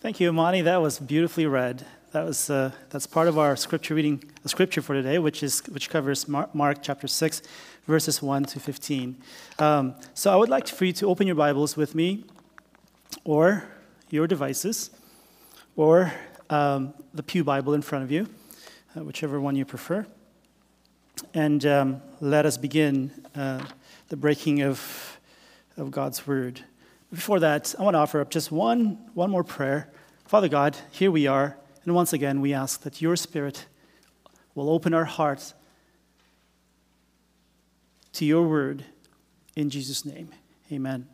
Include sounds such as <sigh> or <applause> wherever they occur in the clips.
Thank you, Amani. That was beautifully read. That was uh, that's part of our scripture reading, scripture for today, which is which covers Mark, Mark chapter six, verses one to fifteen. Um, so I would like for you to open your Bibles with me, or your devices, or um, the pew Bible in front of you, uh, whichever one you prefer, and um, let us begin uh, the breaking of of God's word. Before that, I want to offer up just one, one more prayer. Father God, here we are, and once again, we ask that your Spirit will open our hearts to your word in Jesus' name. Amen.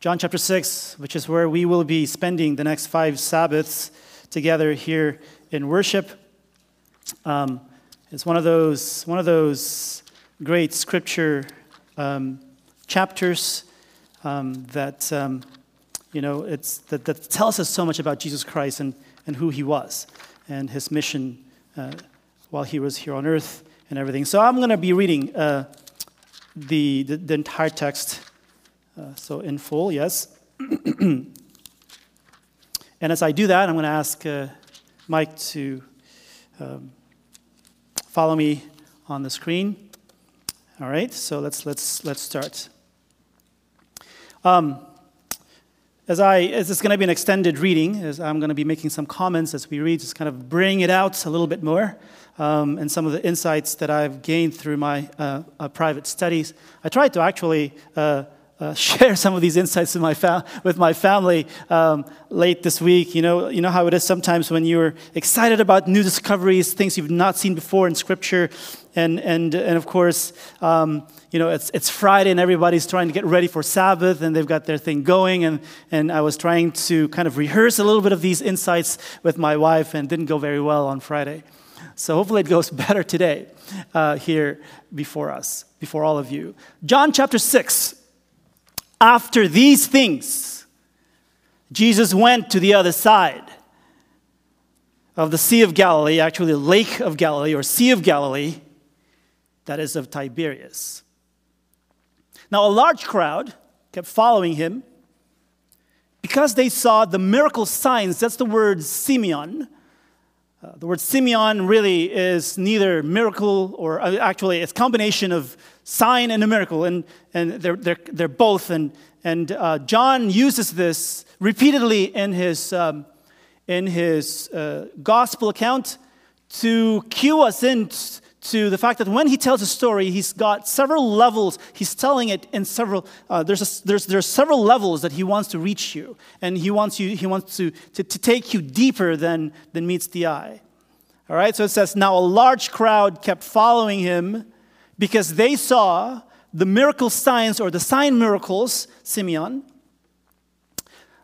John chapter 6, which is where we will be spending the next five Sabbaths together here in worship. Um, it's one of those, one of those great scripture um, chapters um, that, um, you know, it's, that, that tells us so much about Jesus Christ and, and who he was and his mission uh, while he was here on earth and everything. So I'm going to be reading uh, the, the, the, entire text, uh, so in full, yes. <clears throat> and as I do that, I'm going to ask uh, Mike to um, follow me on the screen. All right, so let's, let's, let's start. Um, as I, as it's going to be an extended reading, as I'm going to be making some comments as we read, just kind of bring it out a little bit more, um, and some of the insights that I've gained through my uh, uh, private studies. I tried to actually uh, uh <laughs> share some of these insights with my, fa- with my family um, late this week. You know, you know how it is sometimes when you're excited about new discoveries, things you've not seen before in Scripture, and, and, and of course, um, you know, it's, it's Friday and everybody's trying to get ready for Sabbath and they've got their thing going. And, and I was trying to kind of rehearse a little bit of these insights with my wife and didn't go very well on Friday. So hopefully it goes <laughs> better today uh, here before us, before all of you. John chapter 6. After these things, Jesus went to the other side of the Sea of Galilee, actually, Lake of Galilee or Sea of Galilee, that is of Tiberias. Now, a large crowd kept following him because they saw the miracle signs. That's the word semeion. Uh, the word semeion really is neither miracle or uh, actually it's combination of sign and a miracle, and, and they're, they're, they're both. And, and uh, John uses this repeatedly in his, um, in his uh, gospel account to cue us in to the fact that when he tells a story, he's got several levels. He's telling it in several. Uh, there's, a, there's there's several levels that he wants to reach you, and he wants you. He wants to, to, to take you deeper than than meets the eye. All right. So it says now a large crowd kept following him because they saw the miracle signs or the sign miracles, semeion,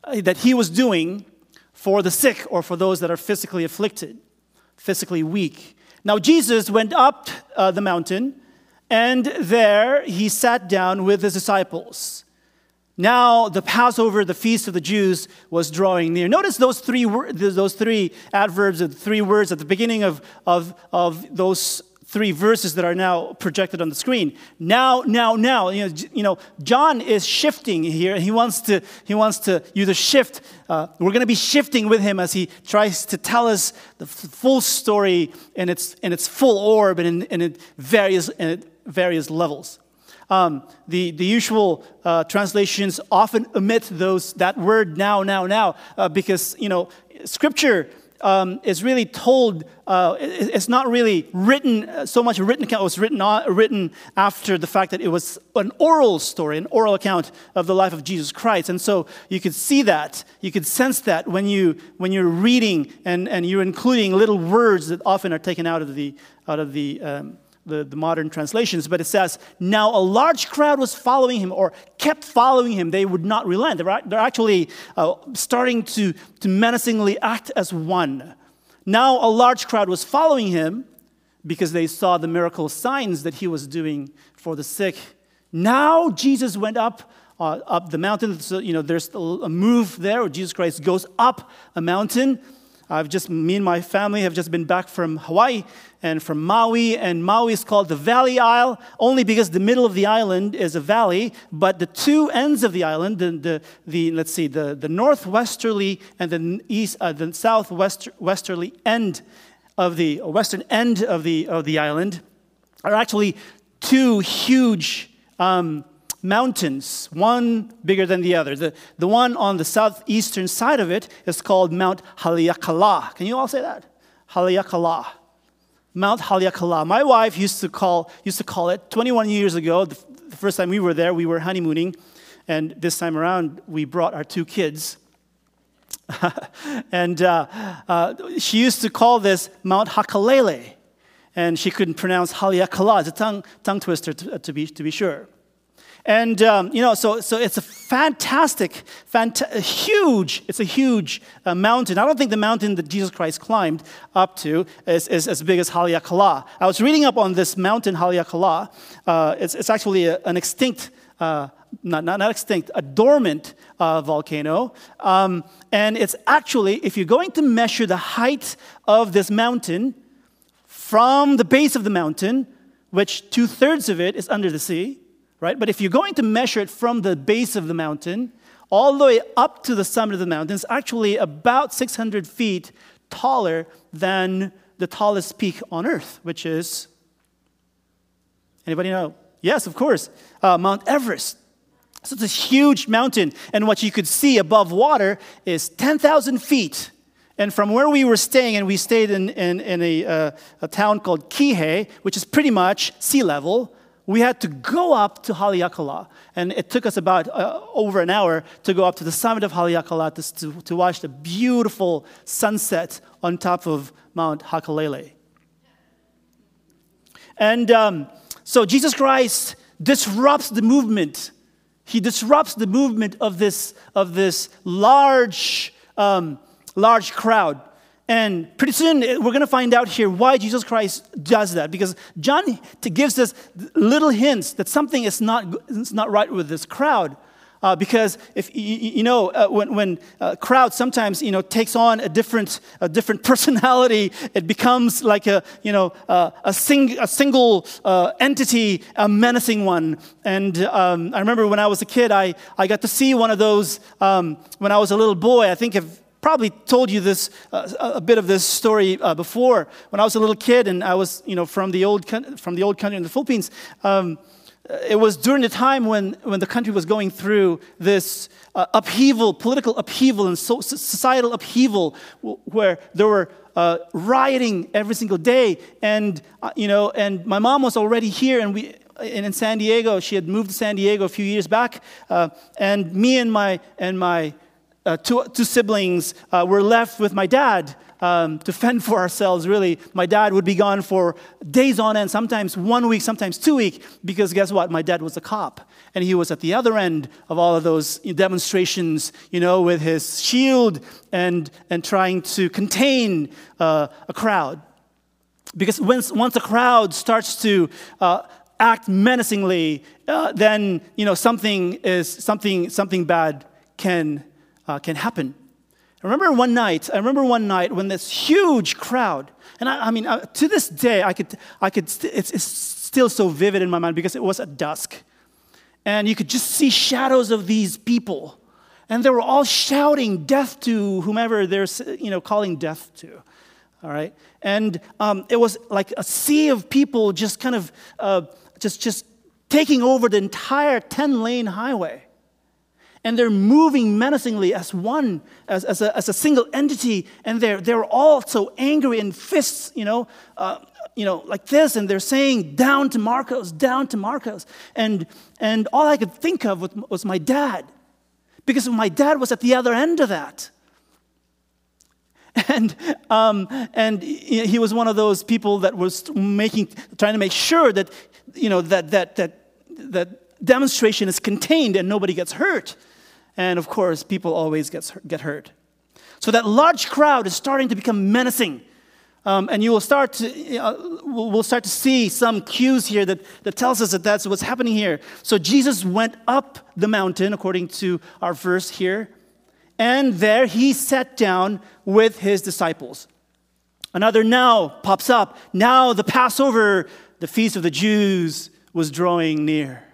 uh, that he was doing for the sick or for those that are physically afflicted, physically weak. Now, Jesus went up uh, the mountain, and there he sat down with his disciples. Now, the Passover, the feast of the Jews, was drawing near. Notice those three, those three adverbs, the three words at the beginning of, of, of those three verses that are now projected on the screen. Now, now, now. You know, you know John is shifting here. He wants to, he wants to use a shift. Uh, we're going to be shifting with him as he tries to tell us the full story in its, in its full orb and in, in various, in various levels. Um, the, the usual uh, translations often omit those, that word now, now, now, uh, because, you know, scripture um, is really told, uh, it's not really written, uh, so much written account, it was written, written after the fact that it was an oral story, an oral account of the life of Jesus Christ. And so you could see that, you could sense that when, you, when you're reading and, and you're including little words that often are taken out of the, out of the, um, the, the, modern translations, but it says, Now a large crowd was following him or kept following him. They would not relent. They're, they're actually uh, starting to, to menacingly act as one. Now a large crowd was following him because they saw the miracle signs that he was doing for the sick. Now Jesus went up. Uh, up the mountain. So, you know, there's a move there where Jesus Christ goes up a mountain I've just, me and my family have just been back from Hawaii and from Maui, and Maui is called the Valley Isle only because the middle of the island is a valley, but the two ends of the island, the, the, the let's see, the, the northwesterly and the east, uh, the southwesterly end of the western end of the, of the island, are actually two huge um, mountains, one bigger than the other. The, the one on the southeastern side of it is called Mount Haleakala. Can you all say that? Haleakala. Mount Haleakala. My wife used to call, used to call it 21 years ago, the, the first time we were there, we were honeymooning, and this time around, we brought our two kids. <laughs> and uh, uh, she used to call this Mount Hakalele, and she couldn't pronounce Haleakala. It's a tongue, tongue twister to, to, be, to be sure. And, um, you know, so, so it's a fantastic, fanta- huge, it's a huge uh, mountain. I don't think the mountain that Jesus Christ climbed up to is, is as big as Haleakala. I was reading up on this mountain, Haleakala. Uh, it's, it's actually a, an extinct, uh, not, not, not extinct, a dormant uh, volcano. Um, and it's actually, if you're going to measure the height of this mountain from the base of the mountain, which two thirds of it is under the sea, right? But if you're going to measure it from the base of the mountain all the way up to the summit of the mountain, it's actually about 600 feet taller than the tallest peak on earth, which is anybody know? Yes, of course, uh, Mount Everest. So it's a huge mountain, and what you could see above water is 10,000 feet. And from where we were staying, and we stayed in, in, in a, uh, a town called Kihei, which is pretty much sea level, we had to go up to Haleakala. And it took us about uh, over an hour to go up to the summit of Haleakala to, to, to watch the beautiful sunset on top of Mount Hakalele. And um, so Jesus Christ disrupts the movement. He disrupts the movement of this, of this large, um, large crowd. And pretty soon eh, we're going to find out here why Jesus Christ does that. Because John gives us little hints that something is not, is not right with this crowd. Uh, because if you, know uh, when, when a uh, crowd sometimes you know takes on a different a different <laughs> personality it becomes like a you know uh, a, sing, a single uh, entity a menacing one and um, i remember when i was a kid i, I got to see one of those um, when i was a little boy i think if probably told you this uh, a bit of this story uh, before. When I was a little kid and I was, you know, from the old from the old country in the Philippines. Um, it was during the time when, when the country was going through this uh, upheaval, political upheaval, and so, societal upheaval, where there were uh, rioting every single day. And, uh, you know, and my mom was already here, and we, in San Diego. She had moved to San Diego a few years back, uh, and me and my and my uh, two, two, siblings uh, were left with my dad um, to fend for ourselves, really. My dad would be gone for days on end, sometimes one week, sometimes two weeks, because guess what? My dad was a cop. And he was at the other end of all of those demonstrations, you know, with his shield and, and trying to contain uh, a crowd. Because once, once a crowd starts to uh, act menacingly, uh, then, you know, something is, something, something bad can uh, can happen. I remember one night, I remember one night when this huge crowd, and I, I mean, uh, to this day, I could, I could st- it's, it's still so vivid in my mind because it was at dusk. And you could just see shadows of these people. And they were all shouting death to whomever they're you know, calling death to. All right? And um, it was like a sea of people just kind of uh, just, just taking over the entire 10 lane highway and they're moving menacingly as one, as, as, a, as a single entity, and they're, they're all so angry and fists, you know, uh, you know, like this, and they're saying, down to Marcos, down to Marcos. And, and all I could think of was, my dad, because my dad was at the other end of that. <laughs> And, um, and he was one of those people that was making, trying to make sure that, you know, that, that, that, that demonstration is contained and nobody gets hurt. And of course, people always get, get hurt. So that large crowd is starting to become menacing. Um, and you will start to, uh, we'll start to see some cues here that, that tells us that that's what's happening here. So Jesus went up the mountain, according to our verse here, and there he sat down with his disciples. Another now pops up. Now the Passover, the feast of the Jews, was drawing near.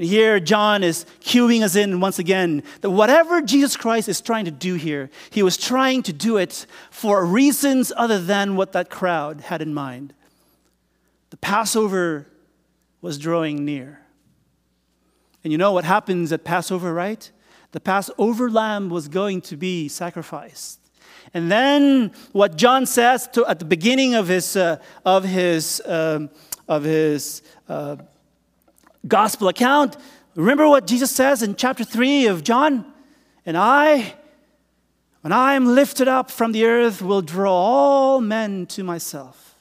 And here John is cueing us in once again that whatever Jesus Christ is trying to do here, he was trying to do it for reasons other than what that crowd had in mind. The Passover was drawing near. And you know what happens at Passover, right? The Passover lamb was going to be sacrificed. And then what John says to, at the beginning of his, uh, of his, um, of his uh, gospel account, remember what Jesus says in chapter 3 of John? And I, when I am lifted up from the earth, will draw all men to myself.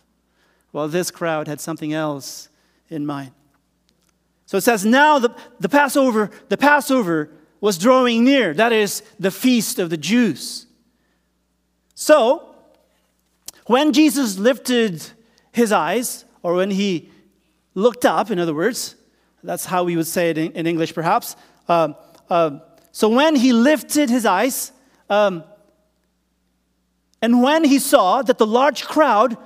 Well, this crowd had something else in mind. So it says, now the, the Passover, the Passover was drawing near. That is the feast of the Jews. So, when Jesus lifted his eyes, or when he looked up, in other words, that's how we would say it in, in English perhaps. Uh, so, when he lifted his eyes, um, and when he saw that the large crowd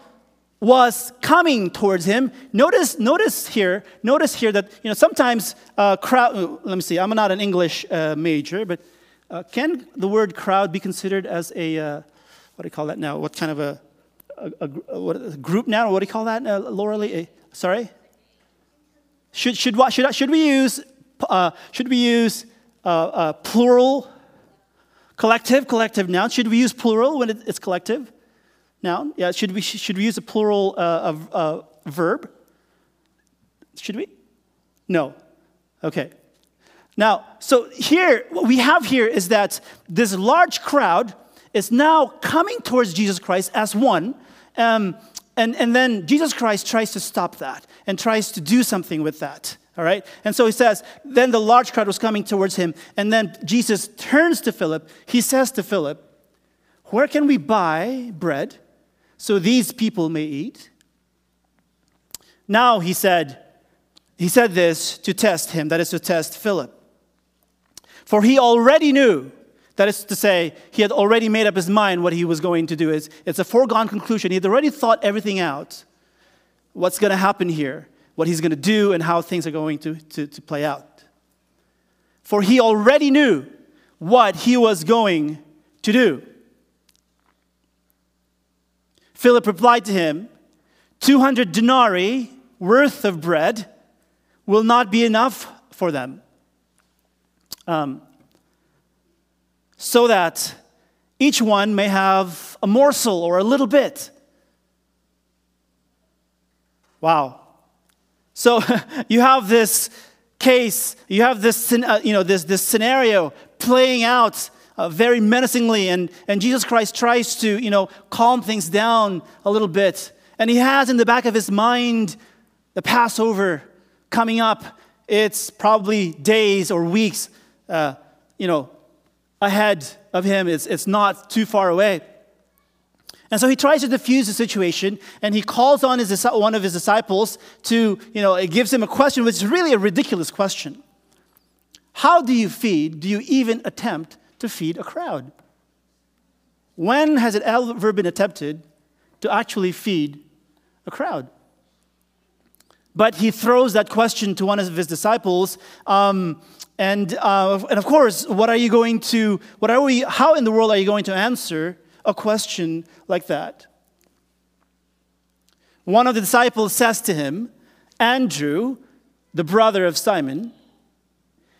was coming towards him. Notice, notice here, notice here that you know sometimes uh, crowd. Uh, let me see. I'm not an English uh, major, but uh, can the word crowd be considered as a uh, what do you call that now? What kind of a, a, a, what, a group now? What do you call that, Laura Lee? sorry. Should should should should we use should we use plural? Collective, collective noun. Should we use plural when it's collective? noun? Yeah, should we, should we use a plural uh, uh, verb? Should we? No. Okay. Now, so here, what we have here is that this large crowd is now coming towards Jesus Christ as one. Um, and, and then Jesus Christ tries to stop that and tries to do something with that. All right? And so he says, then the large crowd was coming towards him. And then Jesus turns to Philip. He says to Philip, Where can we buy bread so these people may eat. Now he said, he said this to test him, that is to test Philip. For he already knew, that is to say, he had already made up his mind what he was going to do. It's, it's a foregone conclusion. He had already thought everything out. What's going to happen here, what he's going to do, and how things are going to, to, to play out. For he already knew what he was going to do. Philip replied to him, 200 denarii worth of bread will not be enough for them. Um, so that each one may have a morsel or a little bit. Wow. So <laughs> you have this case, you have this, uh, you know, this, this scenario playing out uh, very menacingly, and, and Jesus Christ tries to, you know, calm things down a little bit. And he has in the back of his mind the Passover coming up. It's probably days or weeks, uh, you know, ahead of him. It's, it's not too far away. And so he tries to diffuse the situation and he calls on his, one of his disciples to, you know, it gives him a question, which is really a ridiculous question. How do you feed? Do you even attempt to feed a crowd. When has it ever been attempted to actually feed a crowd? But he throws that question to one of his disciples. Um, and, uh, and of course, what are you going to, what are we, how in the world are you going to answer a question like that? One of the disciples says to him, Andrew, the brother of Simon,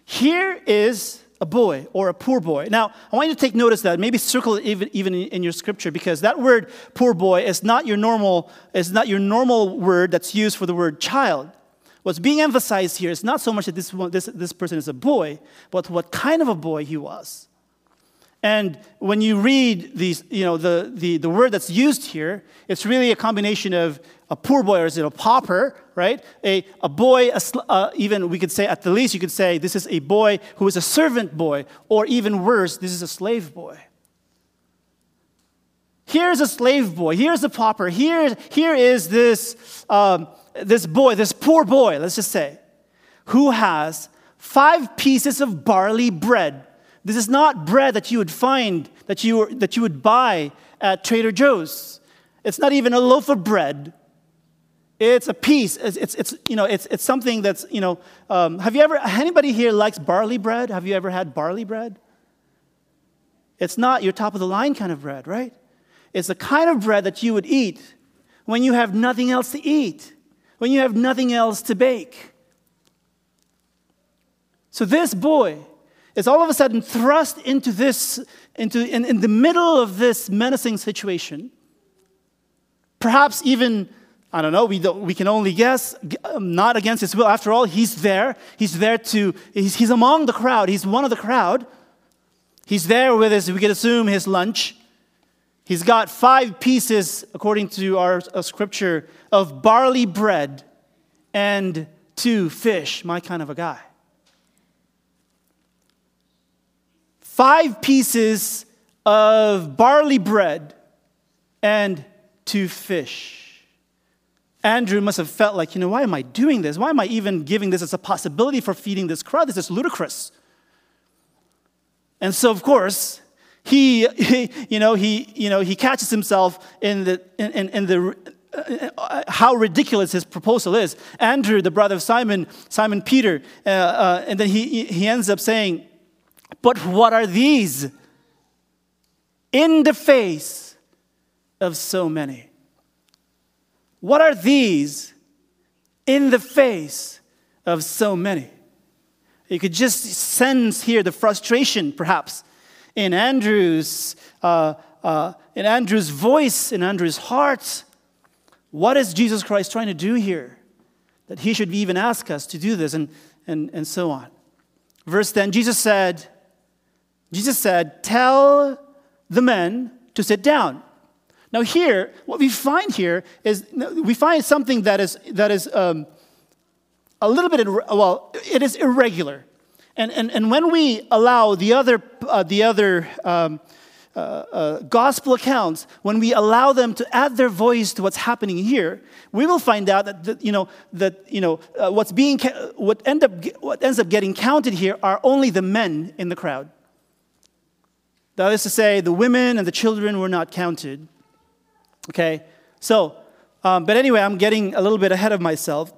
here is a boy or a poor boy. Now, I want you to take notice that maybe circle it even, even in your scripture because that word poor boy is not your normal is not your normal word that's used for the word child. What's being emphasized here is not so much that this, this, this person is a boy, but what kind of a boy he was. And when you read these, you know, the, the, the word that's used here, it's really a combination of a poor boy, or is it a pauper, right? A, a boy, a, uh, even we could say, at the least, you could say this is a boy who is a servant boy, or even worse, this is a slave boy. Here's a slave boy, here's a pauper, here, here is this, um, this boy, this poor boy, let's just say, who has five pieces of barley bread This is not bread that you would find, that you, that you would buy at Trader Joe's. It's not even a loaf of bread. It's a piece. It's, it's, it's you know, it's, it's something that's, you know, um, have you ever, anybody here likes barley bread? Have you ever had barley bread? It's not your top of the line kind of bread, right? It's the kind of bread that you would eat when you have nothing else to eat, when you have nothing else to bake. So this boy is all of a sudden thrust into this, into in, in the middle of this menacing situation. Perhaps even, I don't know, we, don't, we can only guess, um, not against his will. After all, he's there. He's there to, he's, he's among the crowd. He's one of the crowd. He's there with his, we could assume, his lunch. He's got five pieces, according to our, our scripture, of barley bread and two fish, my kind of a guy. Five pieces of barley bread and two fish. Andrew must have felt like, you know, why am I doing this? Why am I even giving this as a possibility for feeding this crowd? This is ludicrous. And so, of course, he, he, <laughs> you know, he, you know, he catches himself in the, in, in the, uh, how ridiculous his proposal is. Andrew, the brother of Simon, Simon Peter, uh, uh, and then he, he ends up saying, But what are these in the face of so many? What are these in the face of so many? You could just sense here the frustration, perhaps, in Andrew's, uh, uh, in Andrew's voice, in Andrew's heart. What is Jesus Christ trying to do here? That he should even ask us to do this, and, and, and so on. Verse 10 Jesus said, Jesus said, Tell the men to sit down. Now, here, what we find here is we find something that is, that is um, a little bit, well, it is irregular. And, and, and when we allow the other, uh, the other um, uh, uh, gospel accounts, when we allow them to add their voice to what's happening here, we will find out that, that you know, that, you know uh, what's being, what, end up, what ends up getting counted here are only the men in the crowd. That is to say, the women and the children were not counted. Okay? So, um, but anyway, I'm getting a little bit ahead of myself.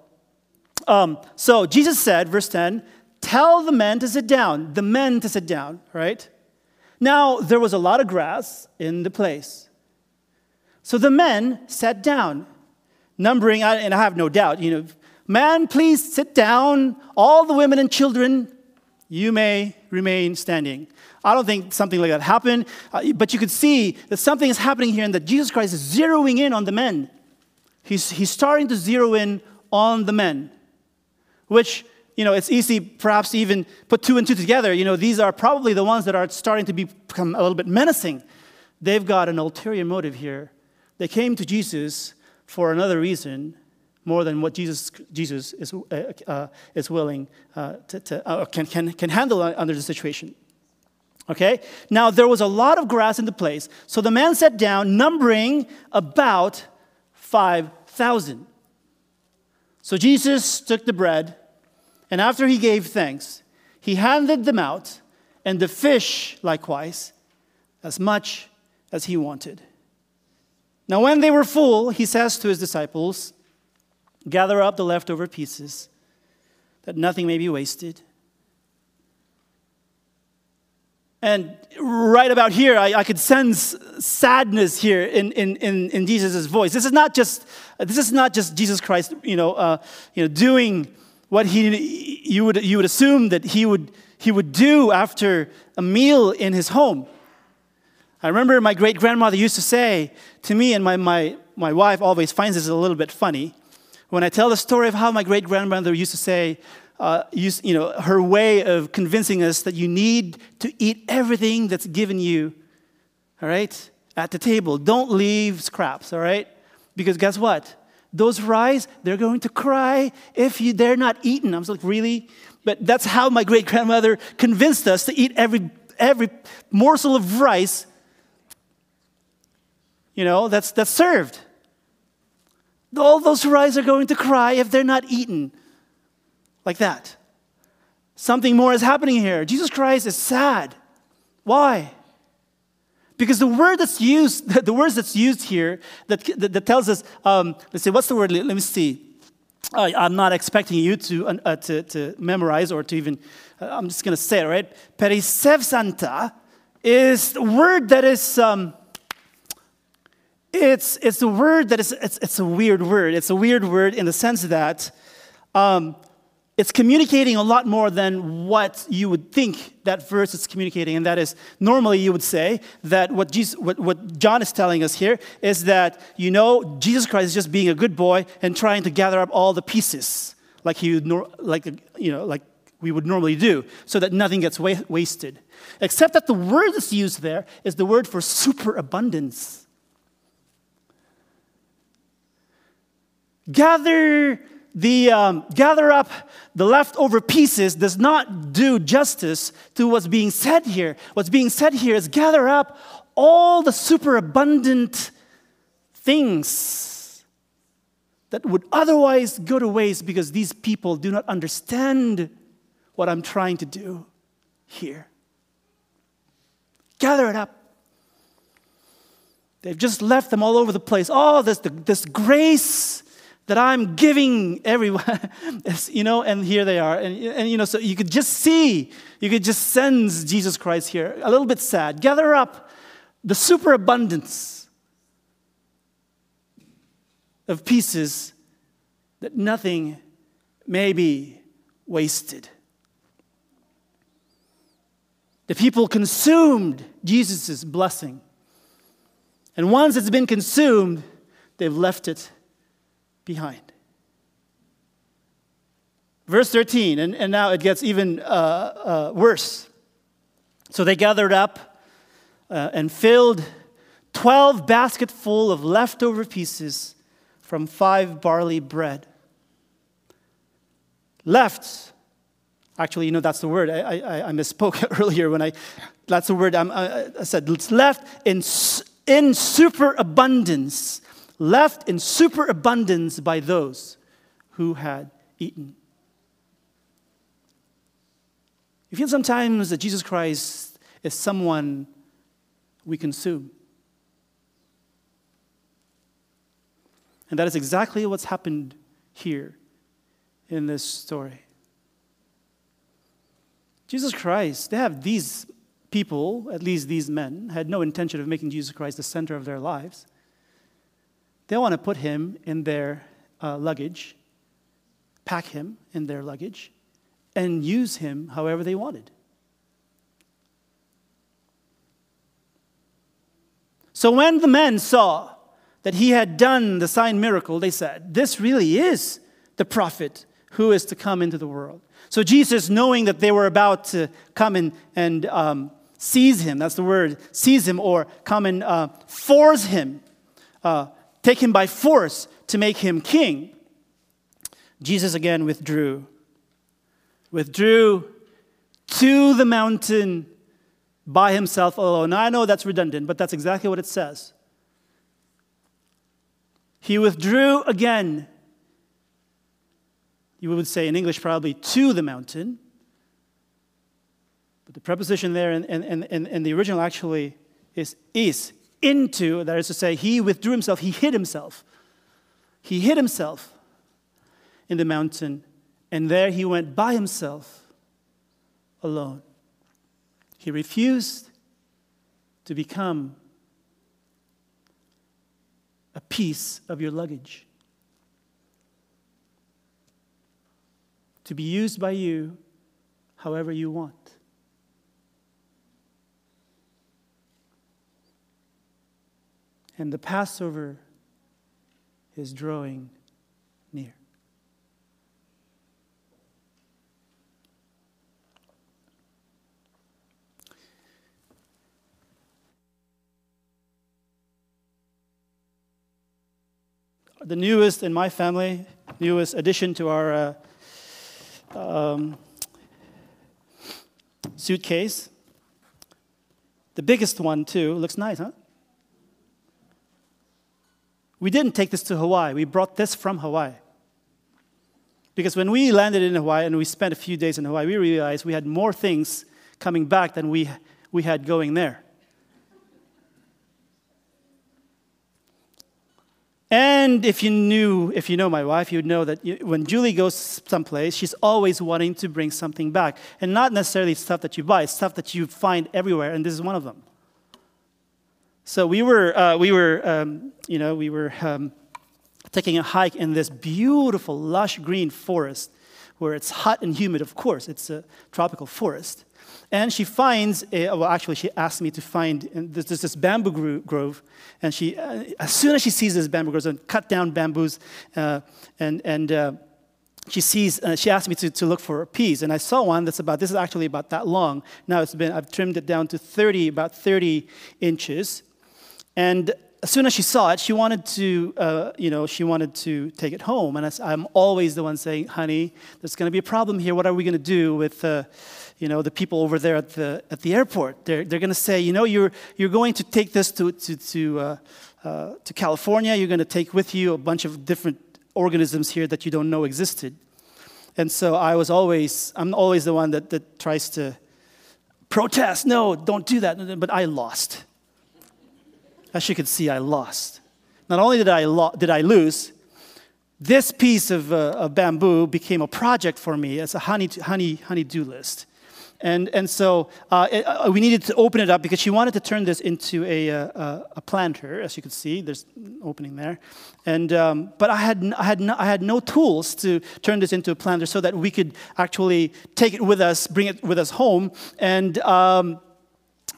Um, so Jesus said, verse 10, tell the men to sit down, the men to sit down, right? Now, there was a lot of grass in the place. So the men sat down, numbering, and I have no doubt, you know, man, please sit down. All the women and children, you may remain standing. I don't think something like that happened, uh, but you could see that something is happening here and that Jesus Christ is zeroing in on the men. He's, he's starting to zero in on the men which you know, it's easy perhaps to even put two and two together. You know, these are probably the ones that are starting to become a little bit menacing. They've got an ulterior motive here. They came to Jesus for another reason more than what Jesus, Jesus is, uh, uh, is willing uh, to, to uh, can, can, can handle under the situation. Okay? Now, there was a lot of grass in the place, so the man sat down, numbering about 5,000. So Jesus took the bread, and after he gave thanks, he handed them out, and the fish likewise, as much as he wanted. Now, when they were full, he says to his disciples, Gather up the leftover pieces, that nothing may be wasted. And right about here, I, I could sense sadness here in, in, in, in Jesus' voice. This is not just, this is not just Jesus Christ, you know, uh, you know doing what he, you, would, you would assume that he would, he would do after a meal in his home. I remember my great grandmother used to say to me, and my, my, my wife always finds this a little bit funny, when I tell the story of how my great grandmother used to say, uh, you, you know, her way of convincing us that you need to eat everything that's given you, all right, at the table. Don't leave scraps, all right? Because guess what? Those rice, they're going to cry if you, they're not eaten. I was like, really? But that's how my great grandmother convinced us to eat every, every morsel of rice, you know, that's, that's served. All those rice are going to cry if they're not eaten like that. Something more is happening here. Jesus Christ is sad. Why? Because the word that's used, <laughs> the words that's used here that, that, that tells us, um, let's see, what's the word? Let me see. I'm not expecting you to, uh, to, to, memorize or to even, uh, I'm just going to say it, right? Perisseusanta is a word that is, um, it's, it's a word that is, it's, it's a weird word. It's a weird word in the sense that um, it's communicating a lot more than what you would think that verse is communicating. And that is, normally you would say that what, Jesus, what, what John is telling us here is that, you know, Jesus Christ is just being a good boy and trying to gather up all the pieces like, he would, like, you know, like we would normally do so that nothing gets wa- wasted. Except that the word that's used there is the word for superabundance. Gather the um, gather up the leftover pieces does not do justice to what's being said here. What's being said here is gather up all the superabundant things that would otherwise go to waste because these people do not understand what I'm trying to do here. Gather it up. They've just left them all over the place. Oh, this, this grace that I'm giving everyone, <laughs> you know, and here they are. And, and, you know, so you could just see, you could just sense Jesus Christ here. A little bit sad. Gather up the superabundance of pieces that nothing may be wasted. The people consumed Jesus' blessing. And once it's been consumed, they've left it behind. Verse 13, and, and now it gets even uh, uh, worse. So they gathered up uh, and filled 12 basketful of leftover pieces from five barley bread. Left, actually, you know, that's the word. I, I, I misspoke <laughs> earlier when I, that's the word I, I said. It's left in, in superabundance left in superabundance by those who had eaten. You feel sometimes that Jesus Christ is someone we consume. And that is exactly what's happened here in this story. Jesus Christ, they have these people, at least these men, had no intention of making Jesus Christ the center of their lives. They want to put him in their uh, luggage, pack him in their luggage, and use him however they wanted. So when the men saw that he had done the sign miracle, they said, This really is the prophet who is to come into the world. So Jesus, knowing that they were about to come in and um, seize him, that's the word, seize him, or come and uh, force him, uh, take him by force to make him king, Jesus again withdrew. Withdrew to the mountain by himself alone. Now, I know that's redundant, but that's exactly what it says. He withdrew again. You would say in English, probably to the mountain. But the preposition there in, in, in, in the original actually is is into, that is to say, he withdrew himself, he hid himself. He hid himself in the mountain, and there he went by himself alone. He refused to become a piece of your luggage, to be used by you however you want. And the Passover is drawing near. The newest in my family, newest addition to our uh, um, suitcase. The biggest one, too. Looks nice, huh? We didn't take this to Hawaii, we brought this from Hawaii. Because when we landed in Hawaii and we spent a few days in Hawaii, we realized we had more things coming back than we, we had going there. And if you knew, if you know my wife, you'd know that when Julie goes someplace, she's always wanting to bring something back. And not necessarily stuff that you buy, stuff that you find everywhere, and this is one of them. So we were, uh, we were um, you know, we were um, taking a hike in this beautiful, lush green forest where it's hot and humid, of course. It's a tropical forest. And she finds, a, well, actually, she asked me to find, there's this, this bamboo grove. And she, uh, as soon as she sees this bamboo grove, and cut down bamboos, uh, and, and uh, she sees, uh, she asked me to, to look for peas. And I saw one that's about, this is actually about that long. Now it's been, I've trimmed it down to 30, about 30 inches. And as soon as she saw it, she wanted to, uh, you know, she wanted to take it home. And I, am always the one saying, honey, there's going to be a problem here. What are we going to do with, uh, you know, the people over there at the, at the airport. They're, they're going to say, you know, you're, you're going to take this to, to, to, uh, uh, to California. You're going to take with you a bunch of different organisms here that you don't know existed. And so I was always, I'm always the one that, that tries to protest. No, don't do that. But I lost. As you can see, I lost. Not only did I, lo- did I lose, this piece of, uh, of, bamboo became a project for me as a honey, honey, honey-do list. And, and so uh, it, uh, we needed to open it up because she wanted to turn this into a, a, uh, a planter, as you can see. There's an opening there. And, um, but I had, I, had no, I had no tools to turn this into a planter so that we could actually take it with us, bring it with us home. And um,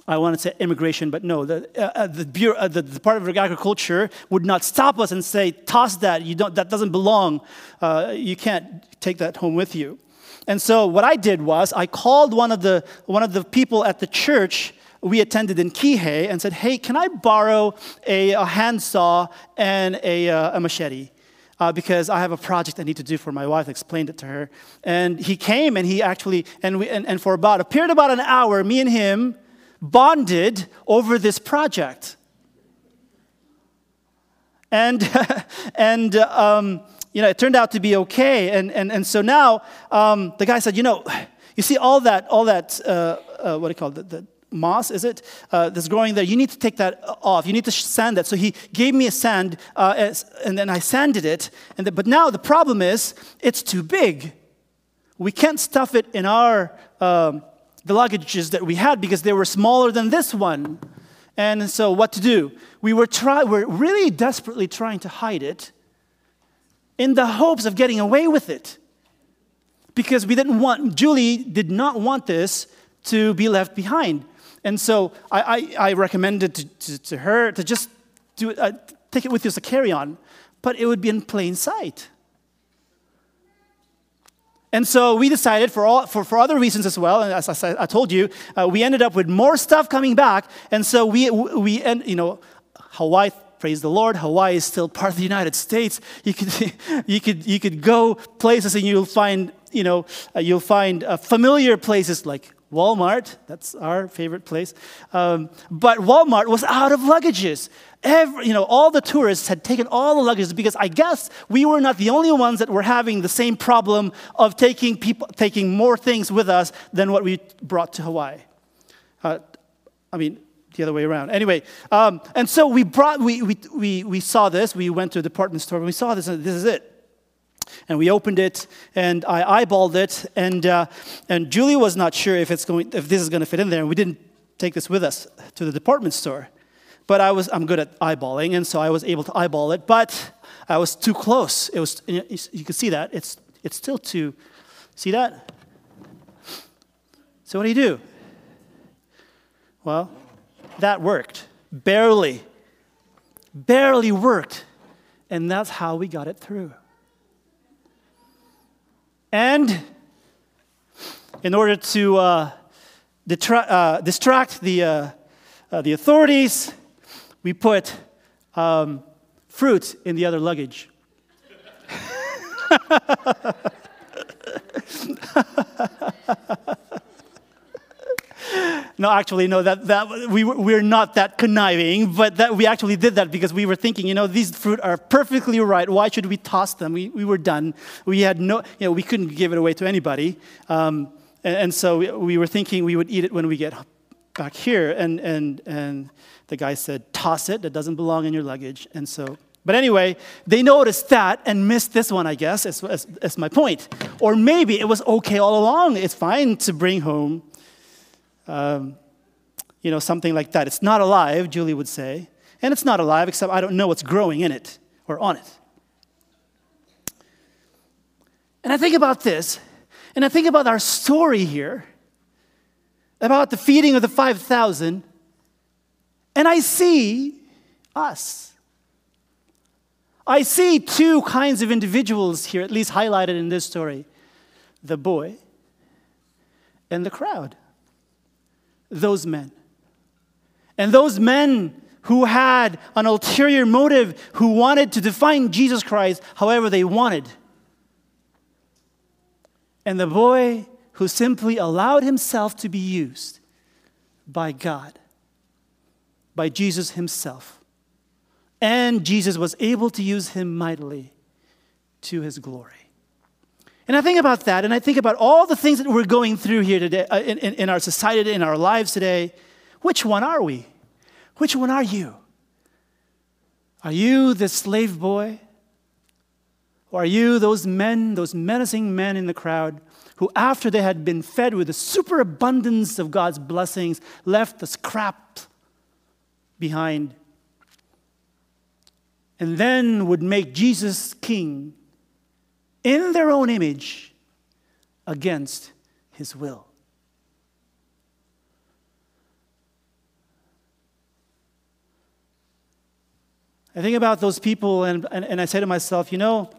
I wanted to say immigration, but no, the, uh, uh the, Bureau, uh, the Department of Agriculture would not stop us and say, toss that, you don't, that doesn't belong. Uh, you can't take that home with you. And so what I did was I called one of the, one of the people at the church we attended in Kihei and said, hey, can I borrow a, a handsaw and a, uh, a machete? Uh, because I have a project I need to do for my wife. I explained it to her. And he came and he actually, and, we, and, and for about, a period about an hour, me and him bonded over this project. And, <laughs> and um, you know, it turned out to be okay. And, and, and so now um, the guy said, you know, you see all that, all that uh, uh, what do you call it, the, the moss, is it, uh, that's growing there, you need to take that off. You need to sand that. So he gave me a sand, uh, and then I sanded it. And the, but now the problem is, it's too big. We can't stuff it in our, um, the luggages that we had because they were smaller than this one. And so what to do? We were, try, we're really desperately trying to hide it in the hopes of getting away with it. Because we didn't want, Julie did not want this to be left behind. And so I, I, I recommended to, to, to, her to just do uh, take it with you as a carry on, but it would be in plain sight. And so we decided, for, all, for, for other reasons as well, and as I, I told you, uh, we ended up with more stuff coming back. And so we, we end, you know, Hawaii praise the Lord, Hawaii is still part of the United States. You could, <laughs> you could, you could go places and you'll find, you know, uh, you'll find uh, familiar places like Walmart. That's our favorite place. Um, but Walmart was out of luggages. Every, you know, all the tourists had taken all the luggages because I guess we were not the only ones that were having the same problem of taking people, taking more things with us than what we brought to Hawaii. Uh, I mean, the other way around. Anyway, um, and so we brought, we, we, we, we saw this. We went to a department store and we saw this, and this is it. And we opened it, and I eyeballed it, and, uh, and Julie was not sure if, it's going, if this is going to fit in there, and we didn't take this with us to the department store. But I was, I'm good at eyeballing, and so I was able to eyeball it, but I was too close. It was, you, you can see that. It's, it's still too, see that? So what do you do? Well, that worked. Barely. Barely worked. And that's how we got it through. And in order to uh, detra- uh, distract the, uh, uh the authorities, we put um, fruit in the other luggage. <laughs> No, actually, no, that, that, we, we're not that conniving, but that we actually did that because we were thinking, you know, these fruit are perfectly right. Why should we toss them? We, we were done. We had no, you know, we couldn't give it away to anybody. Um, and, and, so we, we, were thinking we would eat it when we get back here. And, and, and the guy said, Toss it, that doesn't belong in your luggage. And so, but anyway, they noticed that and missed this one, I guess, that's, my point. Or maybe it was okay all along. It's fine to bring home, um, you know, something like that. It's not alive, Julie would say. And it's not alive, except I don't know what's growing in it or on it. And I think about this, and I think about our story here, about the feeding of the 5,000, and I see us. I see two kinds of individuals here, at least highlighted in this story the boy and the crowd. Those men. And those men who had an ulterior motive, who wanted to define Jesus Christ however they wanted. And the boy who simply allowed himself to be used by God, by Jesus himself. And Jesus was able to use him mightily to his glory. And I think about that, and I think about all the things that we're going through here today, uh, in, in, in our society, in our lives today. Which one are we? Which one are you? Are you the slave boy? Or are you those men, those menacing men in the crowd who, after they had been fed with the superabundance of God's blessings, left the scrap behind and then would make Jesus king in their own image against his will? I think about those people and, and, and I say to myself, you know,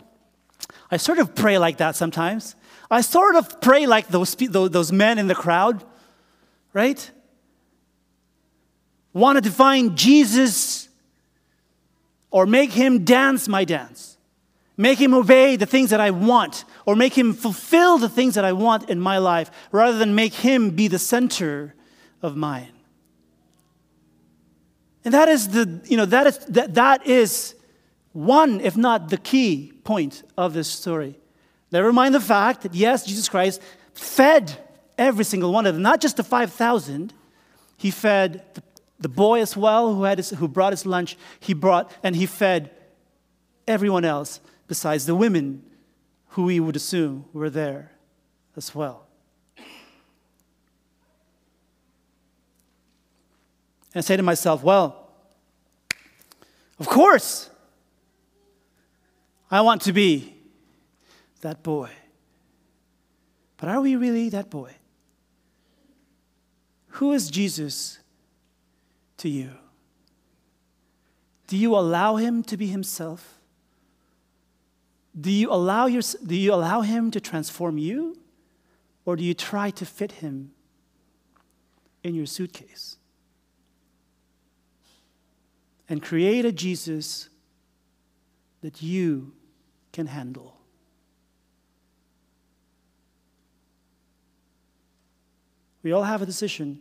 I sort of pray like that sometimes. I sort of pray like those, those men in the crowd, right? Wanted to find Jesus or make him dance my dance, make him obey the things that I want, or make him fulfill the things that I want in my life, rather than make him be the center of mine. And that is the, you know, that is, that, that is one, if not the key point of this story. Never mind the fact that, yes, Jesus Christ fed every single one of them, not just the 5,000. He fed the, the, boy as well who, had his, who brought his lunch. He brought, and he fed everyone else besides the women who we would assume were there as well. And I say to myself, well, of course, I want to be that boy. But are we really that boy? Who is Jesus to you? Do you allow him to be himself? Do you allow, your, do you allow him to transform you? Or do you try to fit him in your suitcase? and create a Jesus that you can handle. We all have a decision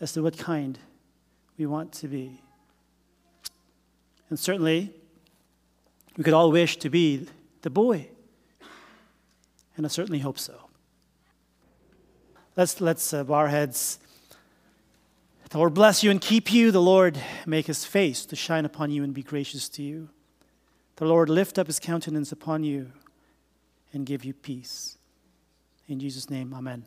as to what kind we want to be. And certainly, we could all wish to be the boy. And I certainly hope so. Let's, let's uh, bow our heads. The Lord bless you and keep you. The Lord make his face to shine upon you and be gracious to you. The Lord lift up his countenance upon you and give you peace. In Jesus' name, amen.